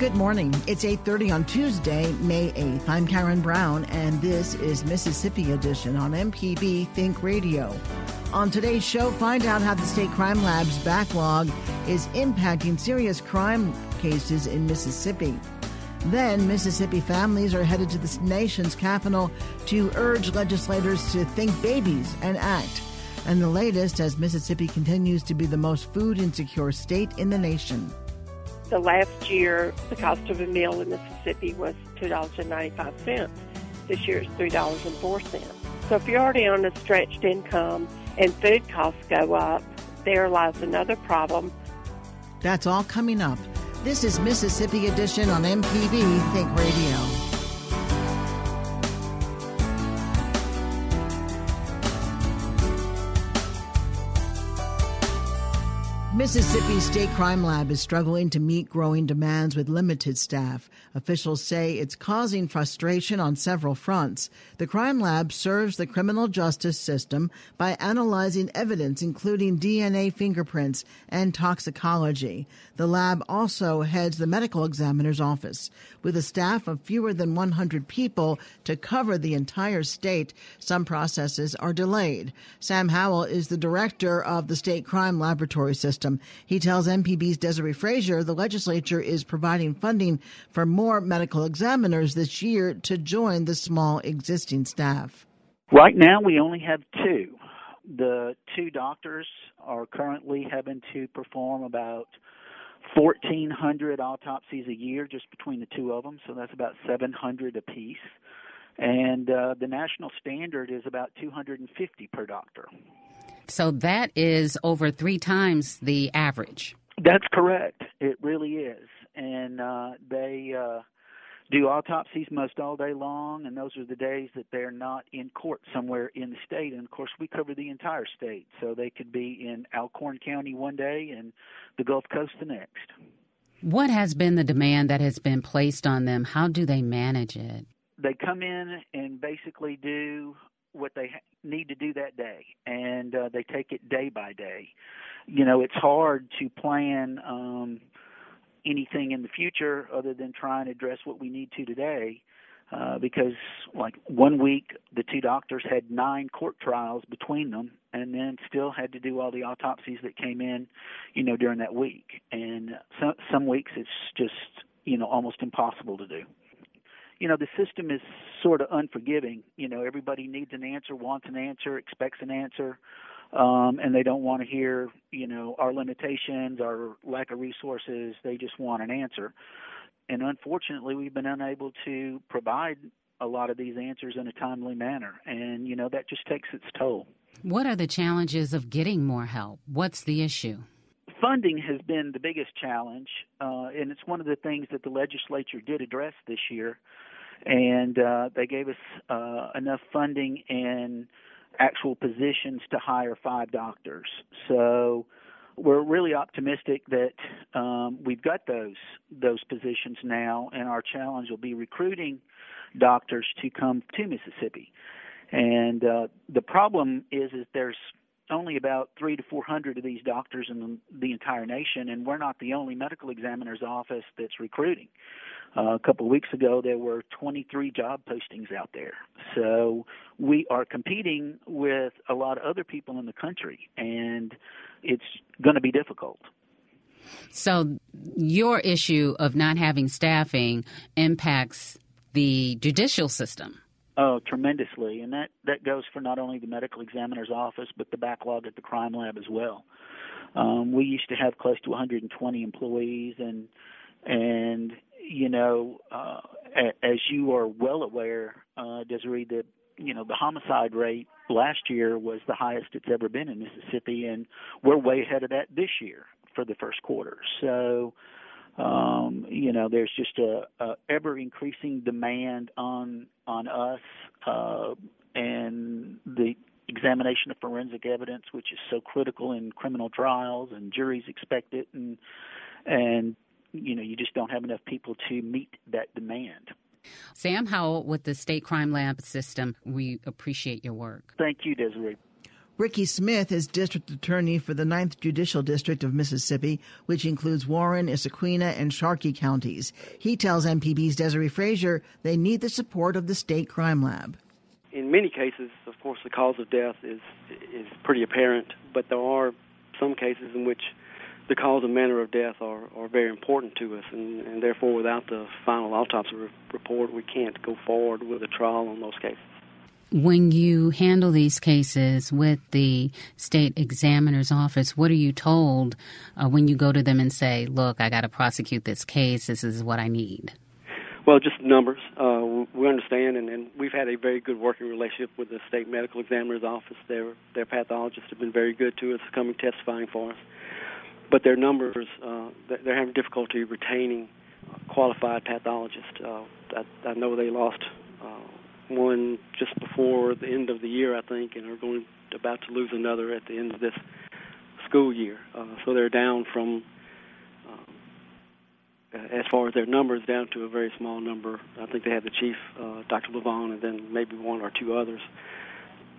Good morning. It's 8:30 on Tuesday, May 8th. I'm Karen Brown and this is Mississippi Edition on MPB Think Radio. On today's show, find out how the state crime lab's backlog is impacting serious crime cases in Mississippi. Then, Mississippi families are headed to the nation's capital to urge legislators to think babies and act. And the latest as Mississippi continues to be the most food insecure state in the nation. The last year, the cost of a meal in Mississippi was $2.95. This year it's $3.04. So if you're already on a stretched income and food costs go up, there lies another problem. That's all coming up. This is Mississippi Edition on MPB Think Radio. Mississippi State Crime Lab is struggling to meet growing demands with limited staff. Officials say it's causing frustration on several fronts. The crime lab serves the criminal justice system by analyzing evidence, including DNA fingerprints and toxicology. The lab also heads the medical examiner's office. With a staff of fewer than 100 people to cover the entire state, some processes are delayed. Sam Howell is the director of the State Crime Laboratory System. He tells MPB's Desiree Frazier the legislature is providing funding for more medical examiners this year to join the small existing staff. Right now, we only have two. The two doctors are currently having to perform about 1,400 autopsies a year just between the two of them, so that's about 700 apiece. And uh, the national standard is about 250 per doctor. So that is over three times the average. That's correct. It really is. And uh, they uh, do autopsies most all day long, and those are the days that they're not in court somewhere in the state. And of course, we cover the entire state, so they could be in Alcorn County one day and the Gulf Coast the next. What has been the demand that has been placed on them? How do they manage it? They come in and basically do what they need to do that day, and uh, they take it day by day. You know, it's hard to plan um, anything in the future other than try and address what we need to today. Uh, because like one week the two doctors had nine court trials between them and then still had to do all the autopsies that came in you know during that week and some some weeks it's just you know almost impossible to do you know the system is sort of unforgiving. You know everybody needs an answer wants an answer expects an answer um, and they don't want to hear you know our limitations our lack of resources. They just want an answer. And unfortunately we've been unable to provide a lot of these answers in a timely manner. And you know that just takes its toll. What are the challenges of getting more help? What's the issue? Funding has been the biggest challenge uh, and it's one of the things that the legislature did address this year and uh, they gave us uh, enough funding and actual positions to hire five doctors. So we're really optimistic that um, we've got those those positions now, and our challenge will be recruiting doctors to come to Mississippi. And uh, the problem is, is there's only about three to four hundred of these doctors in the, entire nation, and we're not the only medical examiner's office that's recruiting. Uh, a couple of weeks ago, there were 23 job postings out there. So we are competing with a lot of other people in the country, and it's going to be difficult. So your issue of not having staffing impacts the judicial system. Oh, tremendously, and that that goes for not only the medical examiner's office but the backlog at the crime lab as well. Um, we used to have close to 120 employees, and and you know, uh, as you are well aware, uh, Desiree, that you know the homicide rate last year was the highest it's ever been in Mississippi, and we're way ahead of that this year for the first quarter. So, um, you know, there's just a, a ever increasing demand on on us, uh, and the examination of forensic evidence, which is so critical in criminal trials, and juries expect it, and and you know, you just don't have enough people to meet that demand. Sam Howell with the State Crime Lab System, we appreciate your work. Thank you, Desiree. Ricky Smith is district attorney for the 9th Judicial District of Mississippi, which includes Warren, Issaquena, and Sharkey counties. He tells MPB's Desiree Frazier they need the support of the state crime lab. In many cases, of course, the cause of death is is pretty apparent, but there are some cases in which the cause and manner of death are, are very important to us, and, and therefore, without the final autopsy re- report, we can't go forward with a trial on those cases. When you handle these cases with the state examiner's office, what are you told uh, when you go to them and say, "Look, I got to prosecute this case. This is what I need." Well, just numbers. Uh, we understand, and, and we've had a very good working relationship with the state medical examiner's office. Their their pathologists have been very good to us, coming testifying for us. But their numbers, uh, they're having difficulty retaining qualified pathologists. Uh, I, I know they lost uh, one just before the end of the year, I think, and are going about to lose another at the end of this school year. Uh, so they're down from, uh, as far as their numbers, down to a very small number. I think they had the chief, uh, Dr. LeVaughn, and then maybe one or two others.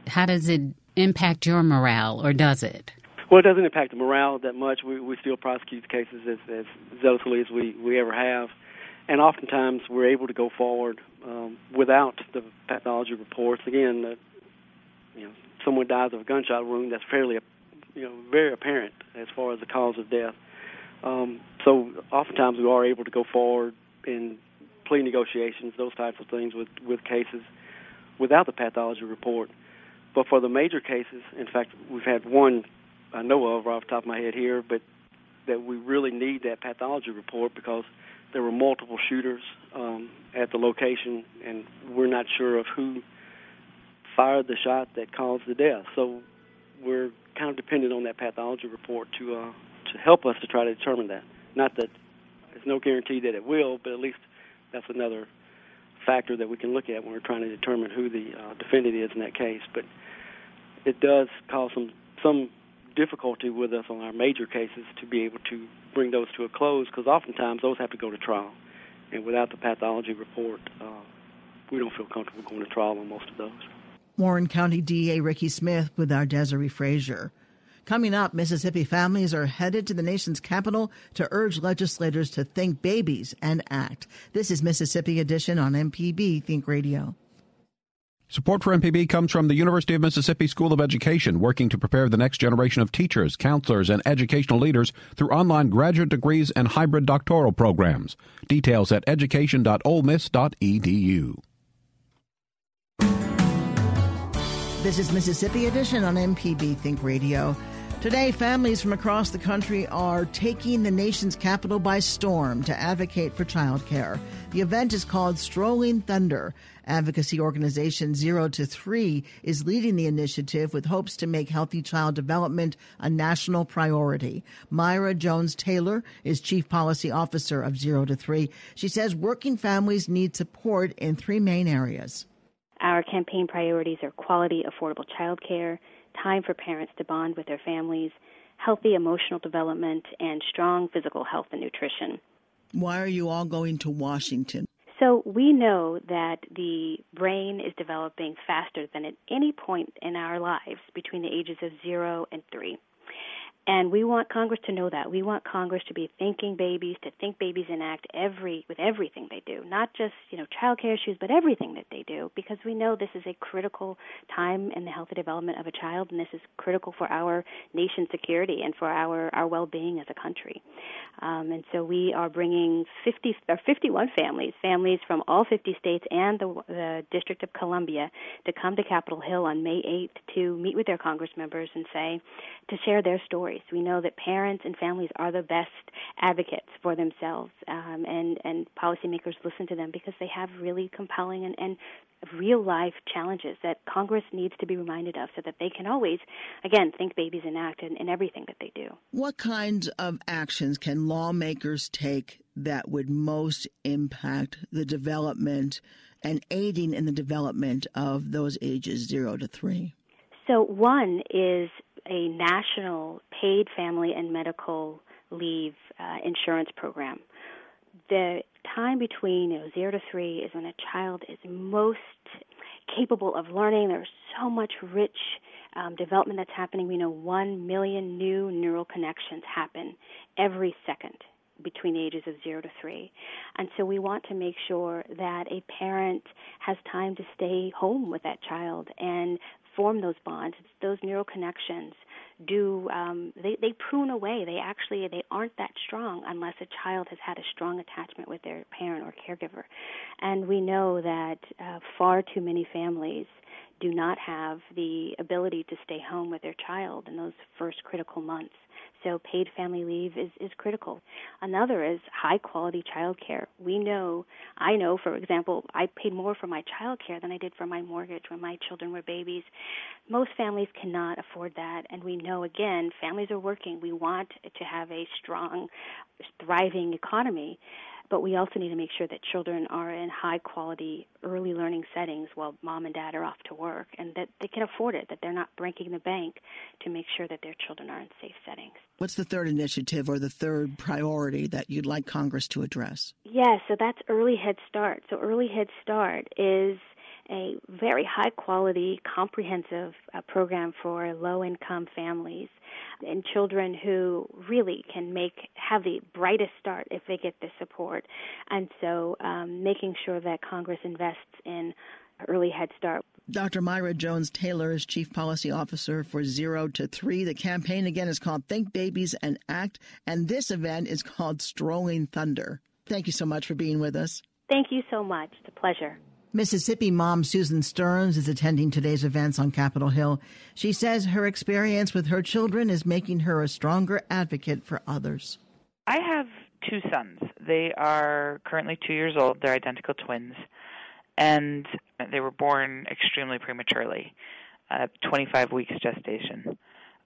How does it impact your morale, or does it? Well, it doesn't impact the morale that much. We we still prosecute the cases as, as zealously as we we ever have and oftentimes we're able to go forward um, without the pathology reports. Again, uh, you know, someone dies of a gunshot wound that's fairly, you know, very apparent as far as the cause of death. Um, so oftentimes we are able to go forward in plea negotiations, those types of things with with cases without the pathology report. But for the major cases, in fact, we've had one I know of off the top of my head here, but that we really need that pathology report because there were multiple shooters um, at the location, and we're not sure of who fired the shot that caused the death. So we're kind of dependent on that pathology report to uh, to help us to try to determine that. Not that there's no guarantee that it will, but at least that's another factor that we can look at when we're trying to determine who the uh, defendant is in that case. But it does cause some some difficulty with us on our major cases to be able to bring those to a close because oftentimes those have to go to trial. And without the pathology report, uh, we don't feel comfortable going to trial on most of those. Warren County DA Ricky Smith with our Desiree Frazier. Coming up, Mississippi families are headed to the nation's capital to urge legislators to think babies and act. This is Mississippi Edition on MPB Think Radio. Support for MPB comes from the University of Mississippi School of Education, working to prepare the next generation of teachers, counselors, and educational leaders through online graduate degrees and hybrid doctoral programs. Details at education.olemiss.edu. This is Mississippi Edition on MPB Think Radio. Today, families from across the country are taking the nation's capital by storm to advocate for childcare. The event is called Strolling Thunder. Advocacy organization Zero to Three is leading the initiative with hopes to make healthy child development a national priority. Myra Jones Taylor is Chief Policy Officer of Zero to Three. She says working families need support in three main areas. Our campaign priorities are quality, affordable childcare time for parents to bond with their families, healthy emotional development, and strong physical health and nutrition. Why are you all going to Washington? So we know that the brain is developing faster than at any point in our lives between the ages of zero and three. And we want Congress to know that. We want Congress to be thinking babies, to think babies in act every with everything they do, not just you know child care issues, but everything that they do, because we know this is a critical time in the healthy development of a child, and this is critical for our nation's security and for our our well-being as a country. Um, and so we are bringing 50 or 51 families, families from all 50 states and the, the District of Columbia, to come to Capitol Hill on May 8th to meet with their Congress members and say to share their stories We know that parents and families are the best advocates for themselves, um, and and policymakers listen to them because they have really compelling and, and real life challenges that Congress needs to be reminded of so that they can always, again, think babies and act in, in everything that they do. What kinds of actions can lawmakers take that would most impact the development and aiding in the development of those ages zero to three? So, one is a national paid family and medical leave uh, insurance program. The time between you know, zero to three is when a child is most capable of learning. There's so much rich um, development that's happening. We know one million new neural connections happen every second between the ages of zero to three. And so we want to make sure that a parent has time to stay home with that child and form those bonds. It's those neural connections do um, they they prune away. They actually they aren't that strong unless a child has had a strong attachment with their parent or caregiver. And we know that uh, far too many families do not have the ability to stay home with their child in those first critical months. So paid family leave is, is critical. Another is high quality child care. We know, I know, for example, I paid more for my child care than I did for my mortgage when my children were babies. Most families cannot afford that, and we know, again, families are working. We want to have a strong, thriving economy but we also need to make sure that children are in high quality early learning settings while mom and dad are off to work and that they can afford it, that they're not breaking the bank to make sure that their children are in safe settings. What's the third initiative or the third priority that you'd like Congress to address? Yes, so that's Early Head Start. So Early Head Start is a very high quality, comprehensive uh, program for low income families and children who really can make have the brightest start if they get this support. And so, um, making sure that Congress invests in early Head Start. Dr. Myra Jones Taylor is Chief Policy Officer for Zero to Three. The campaign again is called Think Babies and Act, and this event is called Strolling Thunder. Thank you so much for being with us. Thank you so much. It's a pleasure. Mississippi mom Susan Stearns is attending today's events on Capitol Hill. She says her experience with her children is making her a stronger advocate for others. I have two sons. They are currently two years old. They're identical twins. And they were born extremely prematurely, uh, 25 weeks gestation.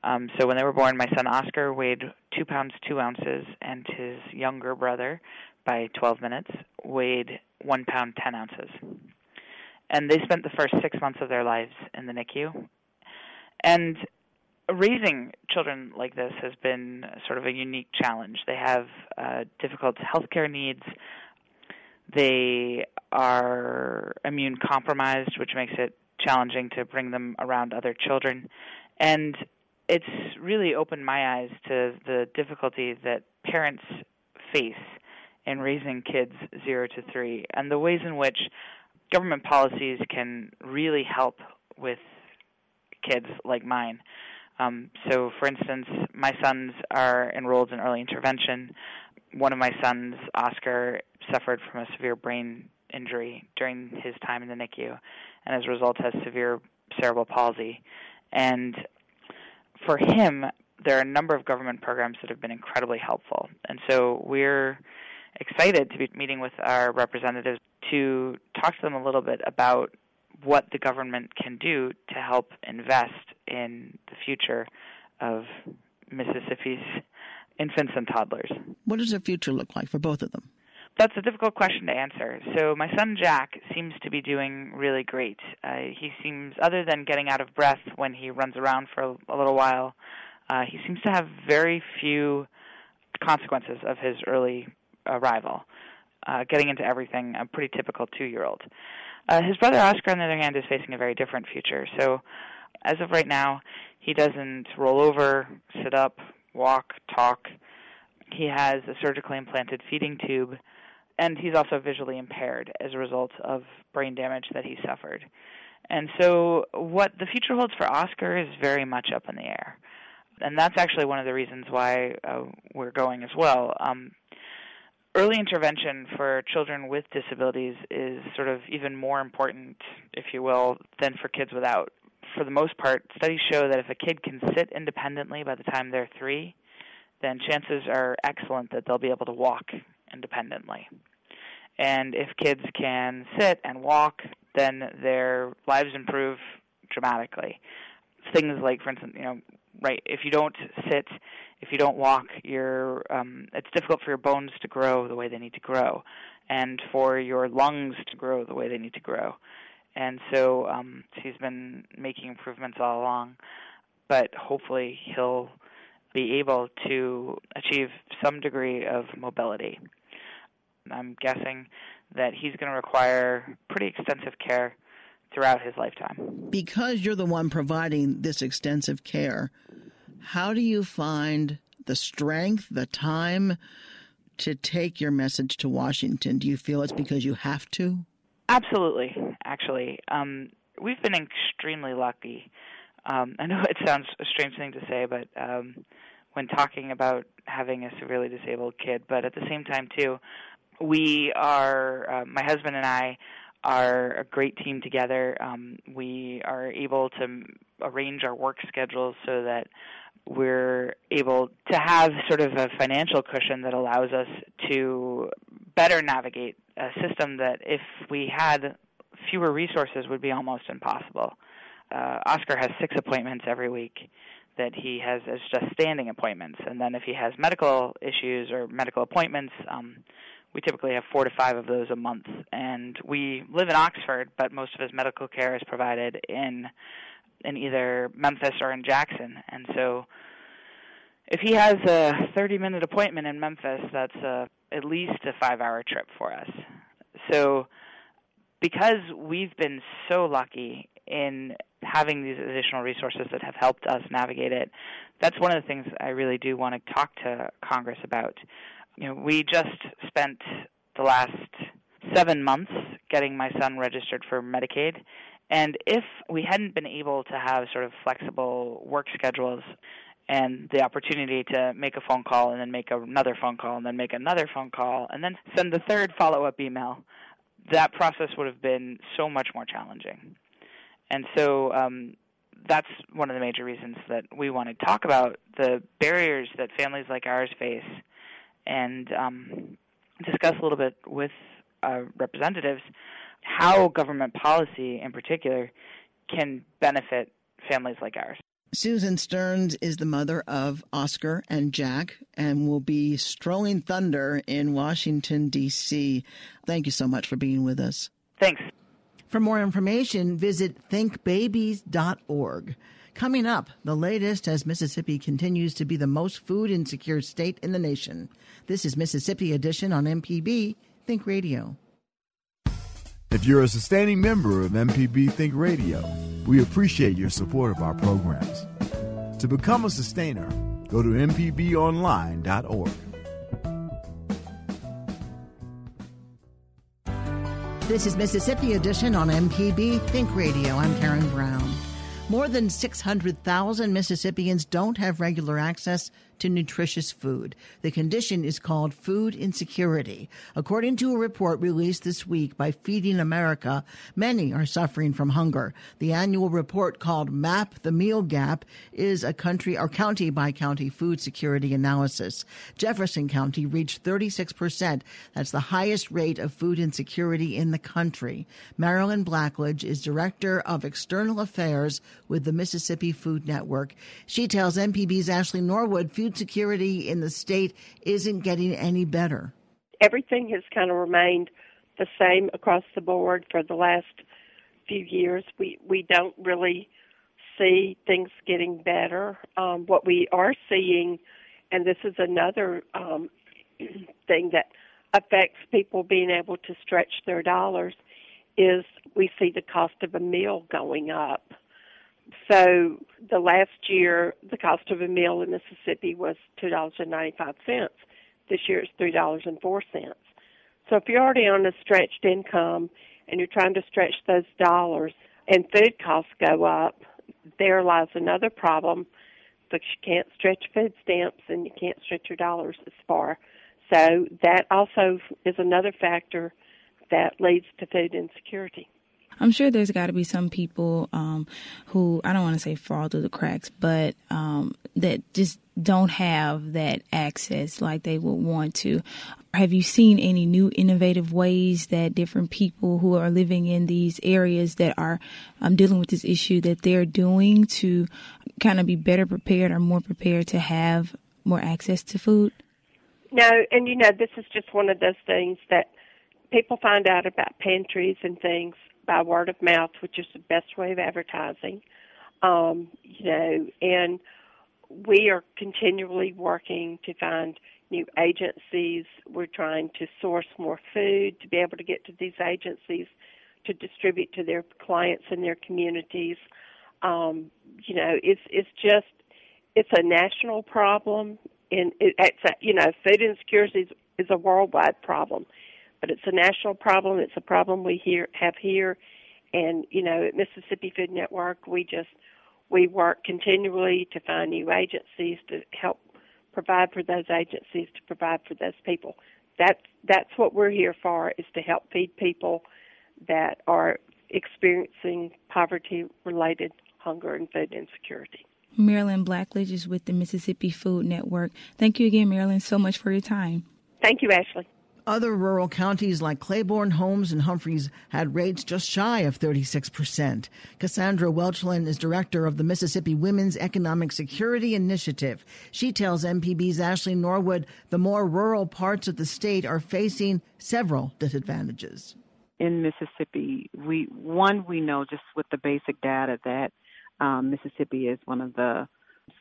Um, so when they were born, my son Oscar weighed two pounds two ounces, and his younger brother, by 12 minutes, weighed one pound ten ounces and they spent the first six months of their lives in the NICU. And raising children like this has been sort of a unique challenge. They have uh, difficult healthcare needs. They are immune compromised, which makes it challenging to bring them around other children. And it's really opened my eyes to the difficulty that parents face in raising kids zero to three and the ways in which government policies can really help with kids like mine. Um, so, for instance, my sons are enrolled in early intervention. One of my sons, Oscar, suffered from a severe brain injury during his time in the NICU, and as a result, has severe cerebral palsy. And for him, there are a number of government programs that have been incredibly helpful. And so we're excited to be meeting with our representatives to talk to them a little bit about what the government can do to help invest in the future of Mississippi's infants and toddlers. What does the future look like for both of them? That's a difficult question to answer. So, my son Jack seems to be doing really great. Uh, he seems, other than getting out of breath when he runs around for a, a little while, uh, he seems to have very few consequences of his early arrival. uh, getting into everything, a pretty typical two year old. Uh, his brother Oscar, on the other hand, is facing a very different future. So, as of right now, he doesn't roll over, sit up, walk, talk. He has a surgically implanted feeding tube, and he's also visually impaired as a result of brain damage that he suffered. And so, what the future holds for Oscar is very much up in the air. And that's actually one of the reasons why uh, we're going as well. Um, early intervention for children with disabilities is sort of even more important, if you will, than for kids without. For the most part, studies show that if a kid can sit independently by the time they're three, then chances are excellent that they'll be able to walk independently. And if kids can sit and walk, then their lives improve dramatically. Things like, for instance, you know, right, if you don't sit if you don't walk, you're um, it's difficult for your bones to grow the way they need to grow, and for your lungs to grow the way they need to grow. And so um, he's been making improvements all along, but hopefully he'll be able to achieve some degree of mobility. I'm guessing that he's going to require pretty extensive care throughout his lifetime. Because you're the one providing this extensive care, how do you find the strength, the time to take your message to Washington? Do you feel it's because you have to? Absolutely, actually. Um, we've been extremely lucky. Um, I know it sounds a strange thing to say, but um, when talking about having a severely disabled kid, but at the same time, too, we are, uh, my husband and I, are a great team together. Um, we are able to arrange our work schedules so that we're able to have sort of a financial cushion that allows us to better navigate a system that if we had fewer resources would be almost impossible. Uh, Oscar has six appointments every week that he has as just standing appointments, and then if he has medical issues or medical appointments, um, we typically have four to five of those a month. And we live in Oxford, but most of his medical care is provided in in either Memphis or in Jackson. And so if he has a 30 minute appointment in Memphis, that's a, at least a five hour trip for us. So because we've been so lucky in having these additional resources that have helped us navigate it, that's one of the things I really do want to talk to Congress about. You know, we just spent the last seven months getting my son registered for Medicaid, and if we hadn't been able to have sort of flexible work schedules and the opportunity to make a phone call and then make another phone call and then make another phone call and then send the third follow up email, that process would have been so much more challenging. And so um, that's one of the major reasons that we want to talk about the barriers that families like ours face and um, discuss a little bit with uh, representatives how government policy in particular can benefit families like ours. Susan Stearns is the mother of Oscar and Jack and will be strolling thunder in Washington, D.C. Thank you so much for being with us. Thanks. For more information, visit thinkbabies.org. Coming up, the latest as Mississippi continues to be the most food insecure state in the nation. This is Mississippi Edition on MPB Think Radio. If you're a sustaining member of MPB Think Radio, we appreciate your support of our programs. To become a sustainer, go to MPBOnline.org. This is Mississippi Edition on MPB Think Radio. I'm Karen Brown. More than 600,000 Mississippians don't have regular access to nutritious food. The condition is called food insecurity. According to a report released this week by Feeding America, many are suffering from hunger. The annual report called Map the Meal Gap is a country or county by county food security analysis. Jefferson County reached 36%. That's the highest rate of food insecurity in the country. Marilyn Blackledge is director of external affairs with the Mississippi Food Network. She tells MPB's Ashley Norwood food security in the state isn't getting any better. Everything has kind of remained the same across the board for the last few years. We we don't really see things getting better. Um, what we are seeing, and this is another um, thing that affects people being able to stretch their dollars is we see the cost of a meal going up. So the last year, the cost of a meal in Mississippi was two dollars and ninety-five cents. This year, it's three dollars and four cents. So if you're already on a stretched income and you're trying to stretch those dollars, and food costs go up, there lies another problem because you can't stretch food stamps and you can't stretch your dollars as far. So that also is another factor that leads to food insecurity. I'm sure there's got to be some people um, who I don't want to say fall through the cracks, but um, that just don't have that access like they would want to. Have you seen any new innovative ways that different people who are living in these areas that are um, dealing with this issue that they're doing to kind of be better prepared or more prepared to have more access to food? No, and you know, this is just one of those things that people find out about pantries and things by word of mouth, which is the best way of advertising. Um, you know, and we are continually working to find new agencies. We're trying to source more food to be able to get to these agencies to distribute to their clients and their communities. Um, you know, it's it's just it's a national problem, and it, it's a, you know, food insecurity is, is a worldwide problem but it's a national problem. It's a problem we here have here, and you know, at Mississippi Food Network, we just we work continually to find new agencies to help provide for those agencies to provide for those people. That's that's what we're here for is to help feed people that are experiencing poverty related hunger and food insecurity. Marilyn Blackledge is with the Mississippi Food Network. Thank you again, Marilyn, so much for your time. Thank you, Ashley. Other rural counties like Claiborne, Holmes, and Humphreys had rates just shy of 36%. Cassandra Welchlin is director of the Mississippi Women's Economic Security Initiative. She tells MPB's Ashley Norwood the more rural parts of the state are facing several disadvantages. In Mississippi, we one we know just with the basic data that um, Mississippi is one of the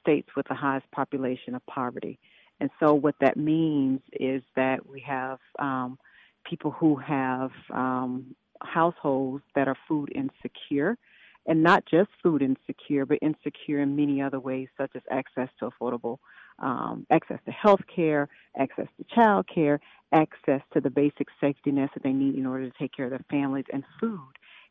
states with the highest population of poverty. And so what that means is that we have um, people who have um, households that are food insecure, and not just food insecure, but insecure in many other ways, such as access to affordable, um, access to health care, access to child care, access to the basic safety nets that they need in order to take care of their families. And food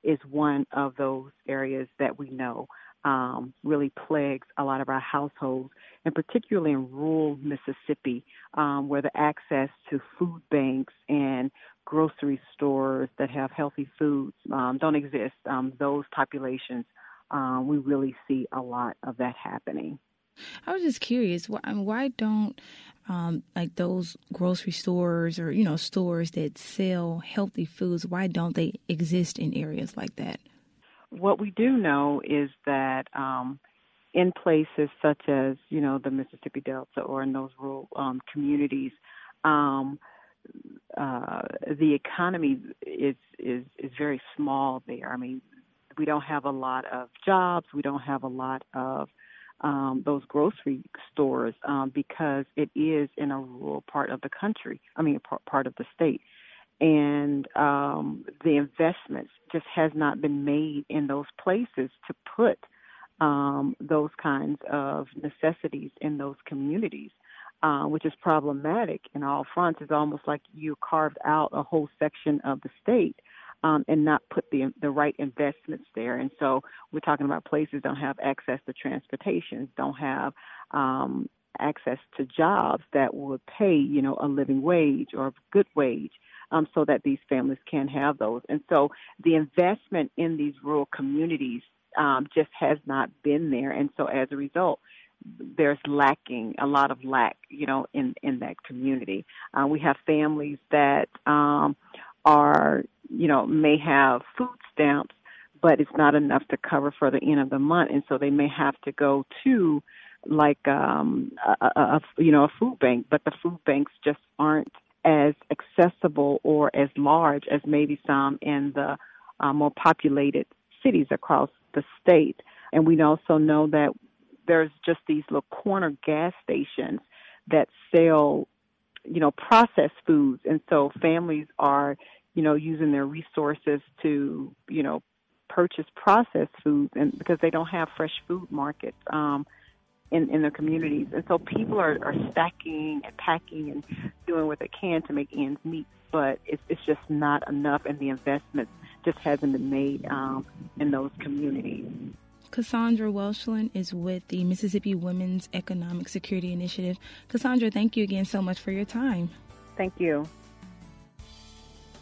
is one of those areas that we know um, really plagues a lot of our households, and particularly in rural Mississippi, um, where the access to food banks and grocery stores that have healthy foods um, don't exist. Um, those populations, um, we really see a lot of that happening. I was just curious, why, why don't um, like those grocery stores or you know stores that sell healthy foods? Why don't they exist in areas like that? What we do know is that um, in places such as you know the Mississippi Delta or in those rural um, communities, um, uh, the economy is is is very small there. I mean, we don't have a lot of jobs. We don't have a lot of um, those grocery stores um, because it is in a rural part of the country. I mean, part of the state and um, the investments just has not been made in those places to put um, those kinds of necessities in those communities, uh, which is problematic in all fronts. It's almost like you carved out a whole section of the state um, and not put the the right investments there. And so we're talking about places don't have access to transportation, don't have um, access to jobs that would pay, you know, a living wage or a good wage um, so that these families can have those. And so the investment in these rural communities um, just has not been there. And so as a result, there's lacking a lot of lack, you know, in in that community. Uh, we have families that um, are, you know, may have food stamps, but it's not enough to cover for the end of the month, and so they may have to go to like um a, a, you know a food bank but the food banks just aren't as accessible or as large as maybe some in the uh, more populated cities across the state. And we also know that there's just these little corner gas stations that sell, you know, processed foods. And so families are, you know, using their resources to, you know, purchase processed foods and because they don't have fresh food markets um, in, in their communities. And so people are, are stacking and packing and doing what they can to make ends meet, but it's, it's just not enough and the investment just hasn't been made um, in those communities. Cassandra Welchlin is with the Mississippi Women's Economic Security Initiative. Cassandra, thank you again so much for your time. Thank you.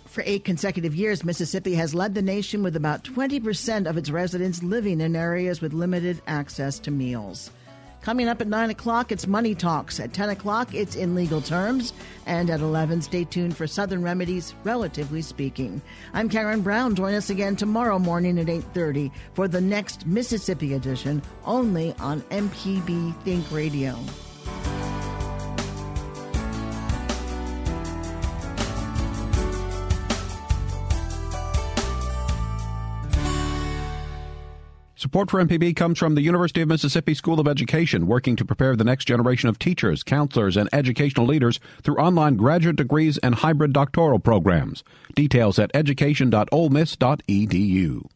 For eight consecutive years, Mississippi has led the nation with about 20% of its residents living in areas with limited access to meals. Coming up at 9 o'clock, it's Money Talks. At 10 o'clock, it's In Legal Terms. And at 11, stay tuned for Southern Remedies, Relatively Speaking. I'm Karen Brown. Join us again tomorrow morning at 8.30 for the next Mississippi edition, only on MPB Think Radio. Support for MPB comes from the University of Mississippi School of Education, working to prepare the next generation of teachers, counselors, and educational leaders through online graduate degrees and hybrid doctoral programs. Details at education.olemiss.edu.